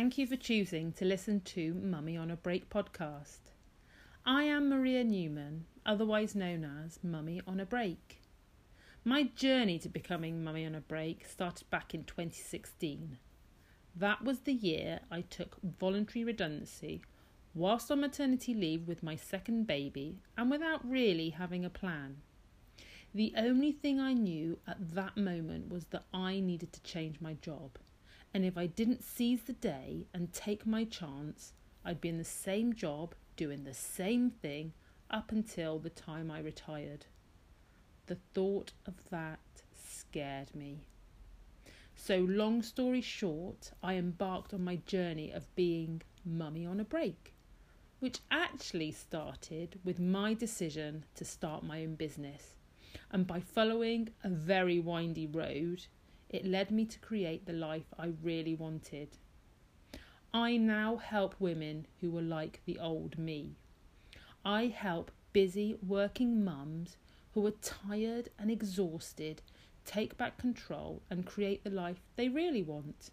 thank you for choosing to listen to Mummy on a Break podcast. I am Maria Newman, otherwise known as Mummy on a Break. My journey to becoming Mummy on a Break started back in 2016. That was the year I took voluntary redundancy whilst on maternity leave with my second baby and without really having a plan. The only thing I knew at that moment was that I needed to change my job and if I didn't seize the day and take my chance, I'd be in the same job, doing the same thing up until the time I retired. The thought of that scared me. So, long story short, I embarked on my journey of being mummy on a break, which actually started with my decision to start my own business. And by following a very windy road, it led me to create the life I really wanted. I now help women who are like the old me. I help busy working mums who are tired and exhausted take back control and create the life they really want.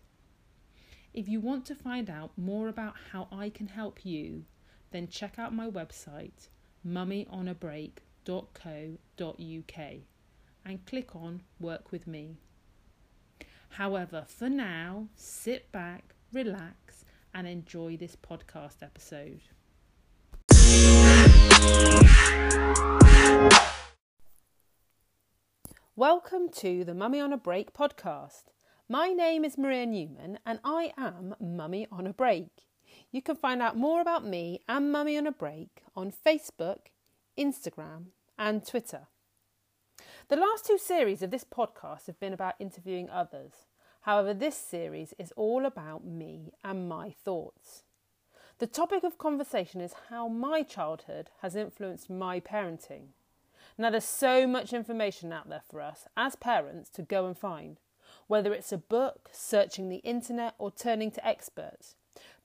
If you want to find out more about how I can help you, then check out my website mummyonabreak.co.uk and click on Work with Me. However, for now, sit back, relax, and enjoy this podcast episode. Welcome to the Mummy on a Break podcast. My name is Maria Newman and I am Mummy on a Break. You can find out more about me and Mummy on a Break on Facebook, Instagram, and Twitter. The last two series of this podcast have been about interviewing others. However, this series is all about me and my thoughts. The topic of conversation is how my childhood has influenced my parenting. Now, there's so much information out there for us as parents to go and find, whether it's a book, searching the internet, or turning to experts.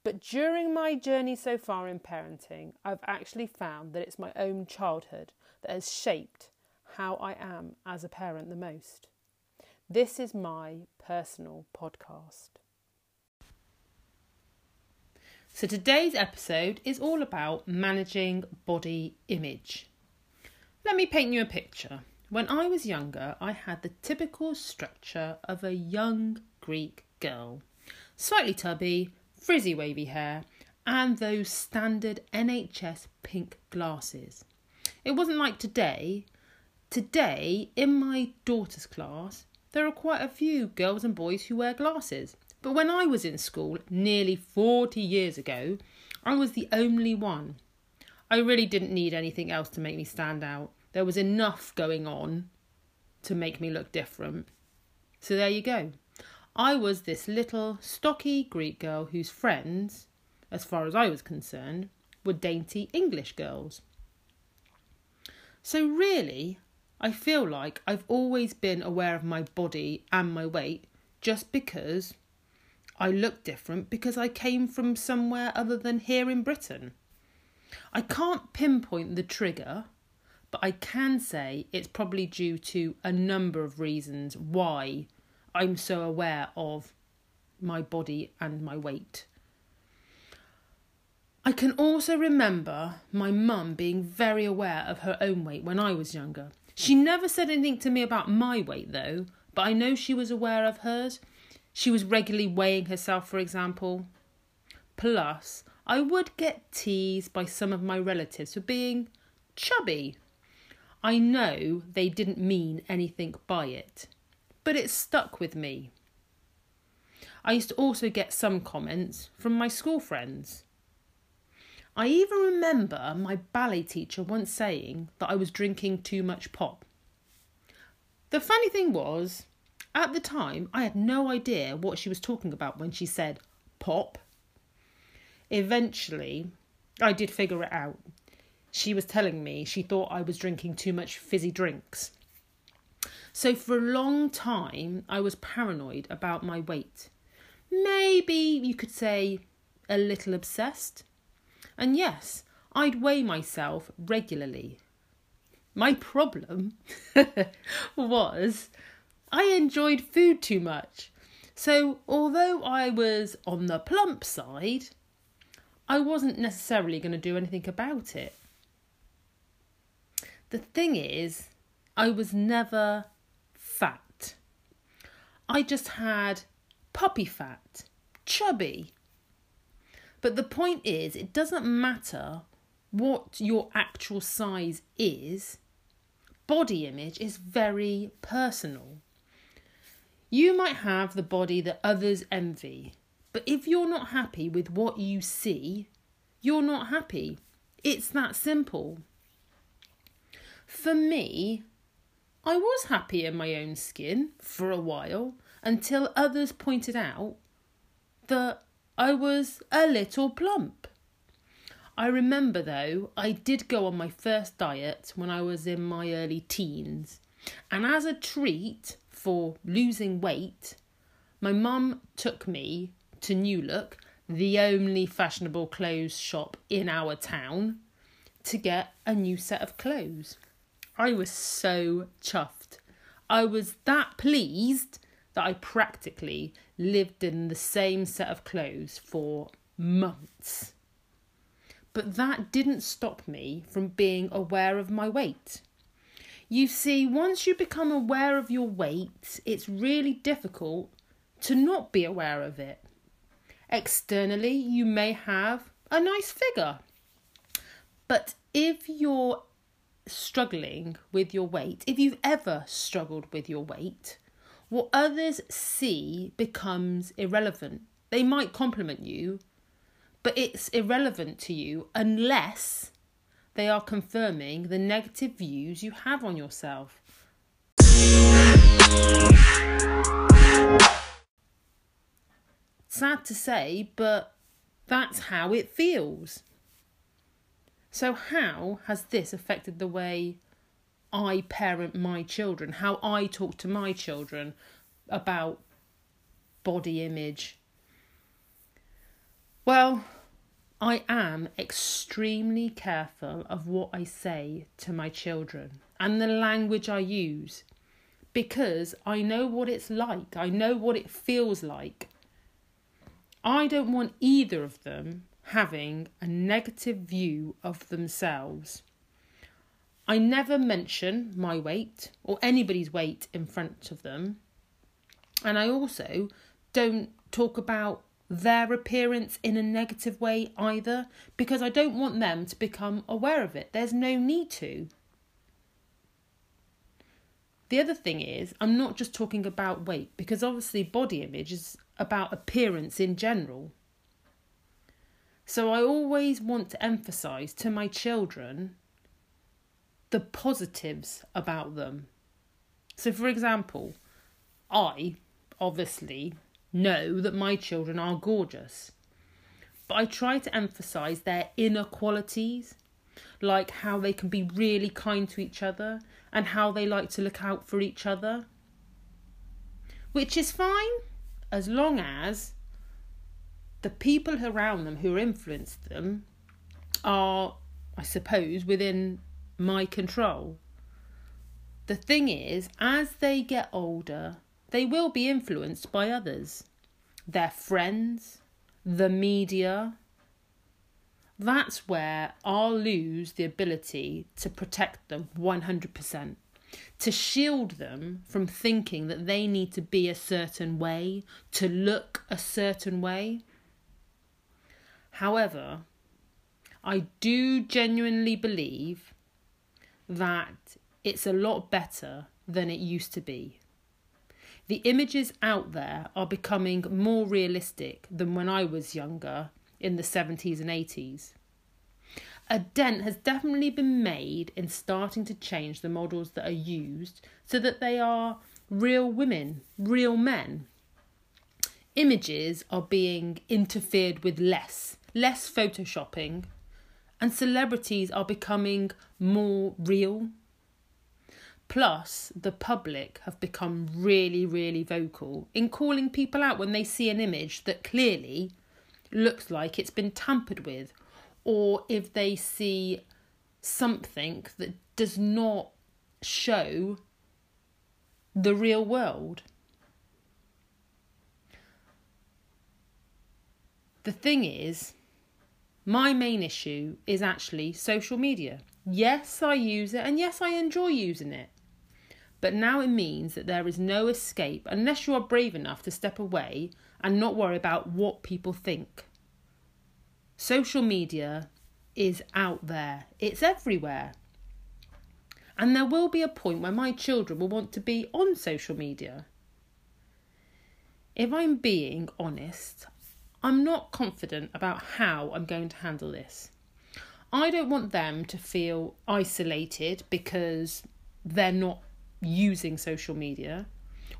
But during my journey so far in parenting, I've actually found that it's my own childhood that has shaped how I am as a parent the most. This is my personal podcast. So, today's episode is all about managing body image. Let me paint you a picture. When I was younger, I had the typical structure of a young Greek girl slightly tubby, frizzy wavy hair, and those standard NHS pink glasses. It wasn't like today, Today, in my daughter's class, there are quite a few girls and boys who wear glasses. But when I was in school, nearly 40 years ago, I was the only one. I really didn't need anything else to make me stand out. There was enough going on to make me look different. So there you go. I was this little stocky Greek girl whose friends, as far as I was concerned, were dainty English girls. So really, I feel like I've always been aware of my body and my weight just because I look different because I came from somewhere other than here in Britain. I can't pinpoint the trigger, but I can say it's probably due to a number of reasons why I'm so aware of my body and my weight. I can also remember my mum being very aware of her own weight when I was younger. She never said anything to me about my weight, though, but I know she was aware of hers. She was regularly weighing herself, for example. Plus, I would get teased by some of my relatives for being chubby. I know they didn't mean anything by it, but it stuck with me. I used to also get some comments from my school friends. I even remember my ballet teacher once saying that I was drinking too much pop. The funny thing was, at the time, I had no idea what she was talking about when she said pop. Eventually, I did figure it out. She was telling me she thought I was drinking too much fizzy drinks. So, for a long time, I was paranoid about my weight. Maybe you could say a little obsessed. And yes, I'd weigh myself regularly. My problem was I enjoyed food too much. So, although I was on the plump side, I wasn't necessarily going to do anything about it. The thing is, I was never fat. I just had puppy fat, chubby. But the point is, it doesn't matter what your actual size is, body image is very personal. You might have the body that others envy, but if you're not happy with what you see, you're not happy. It's that simple. For me, I was happy in my own skin for a while until others pointed out that I was a little plump. I remember though, I did go on my first diet when I was in my early teens, and as a treat for losing weight, my mum took me to New Look, the only fashionable clothes shop in our town, to get a new set of clothes. I was so chuffed. I was that pleased that I practically lived in the same set of clothes for months. But that didn't stop me from being aware of my weight. You see, once you become aware of your weight, it's really difficult to not be aware of it. Externally, you may have a nice figure. But if you're struggling with your weight, if you've ever struggled with your weight, what others see becomes irrelevant. They might compliment you, but it's irrelevant to you unless they are confirming the negative views you have on yourself. Sad to say, but that's how it feels. So, how has this affected the way I parent my children, how I talk to my children about body image? Well, I am extremely careful of what I say to my children and the language I use because I know what it's like, I know what it feels like. I don't want either of them having a negative view of themselves. I never mention my weight or anybody's weight in front of them. And I also don't talk about their appearance in a negative way either because I don't want them to become aware of it. There's no need to. The other thing is, I'm not just talking about weight because obviously body image is about appearance in general. So I always want to emphasize to my children the positives about them. So, for example, I obviously know that my children are gorgeous, but I try to emphasize their inner qualities, like how they can be really kind to each other and how they like to look out for each other. Which is fine as long as the people around them who influence them are, I suppose, within my control. The thing is, as they get older, they will be influenced by others, their friends, the media. That's where I'll lose the ability to protect them 100%, to shield them from thinking that they need to be a certain way, to look a certain way. However, I do genuinely believe that it's a lot better than it used to be. The images out there are becoming more realistic than when I was younger in the 70s and 80s. A dent has definitely been made in starting to change the models that are used so that they are real women, real men. Images are being interfered with less less photoshopping, and celebrities are becoming more real. Plus, the public have become really, really vocal in calling people out when they see an image that clearly looks like it's been tampered with, or if they see something that does not show the real world. The thing is, my main issue is actually social media. Yes, I use it and yes, I enjoy using it. But now it means that there is no escape unless you are brave enough to step away and not worry about what people think. Social media is out there, it's everywhere. And there will be a point where my children will want to be on social media. If I'm being honest, I'm not confident about how I'm going to handle this. I don't want them to feel isolated because they're not using social media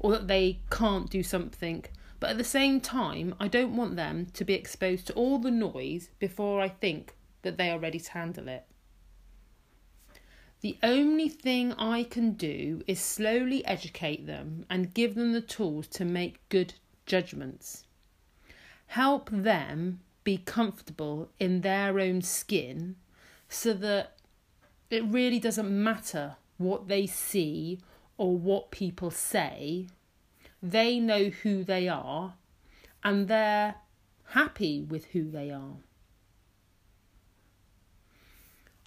or that they can't do something. But at the same time, I don't want them to be exposed to all the noise before I think that they are ready to handle it. The only thing I can do is slowly educate them and give them the tools to make good judgments. Help them be comfortable in their own skin so that it really doesn't matter what they see or what people say. They know who they are and they're happy with who they are.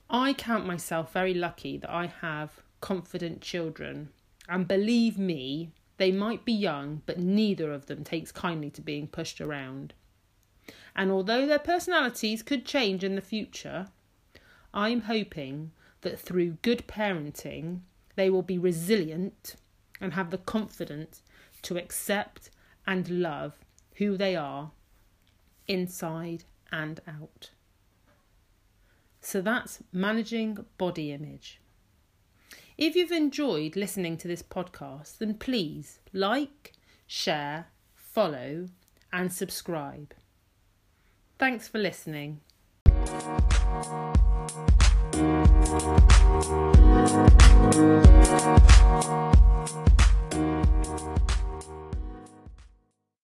I count myself very lucky that I have confident children, and believe me, they might be young, but neither of them takes kindly to being pushed around. And although their personalities could change in the future, I'm hoping that through good parenting, they will be resilient and have the confidence to accept and love who they are inside and out. So that's managing body image. If you've enjoyed listening to this podcast, then please like, share, follow, and subscribe. Thanks for listening.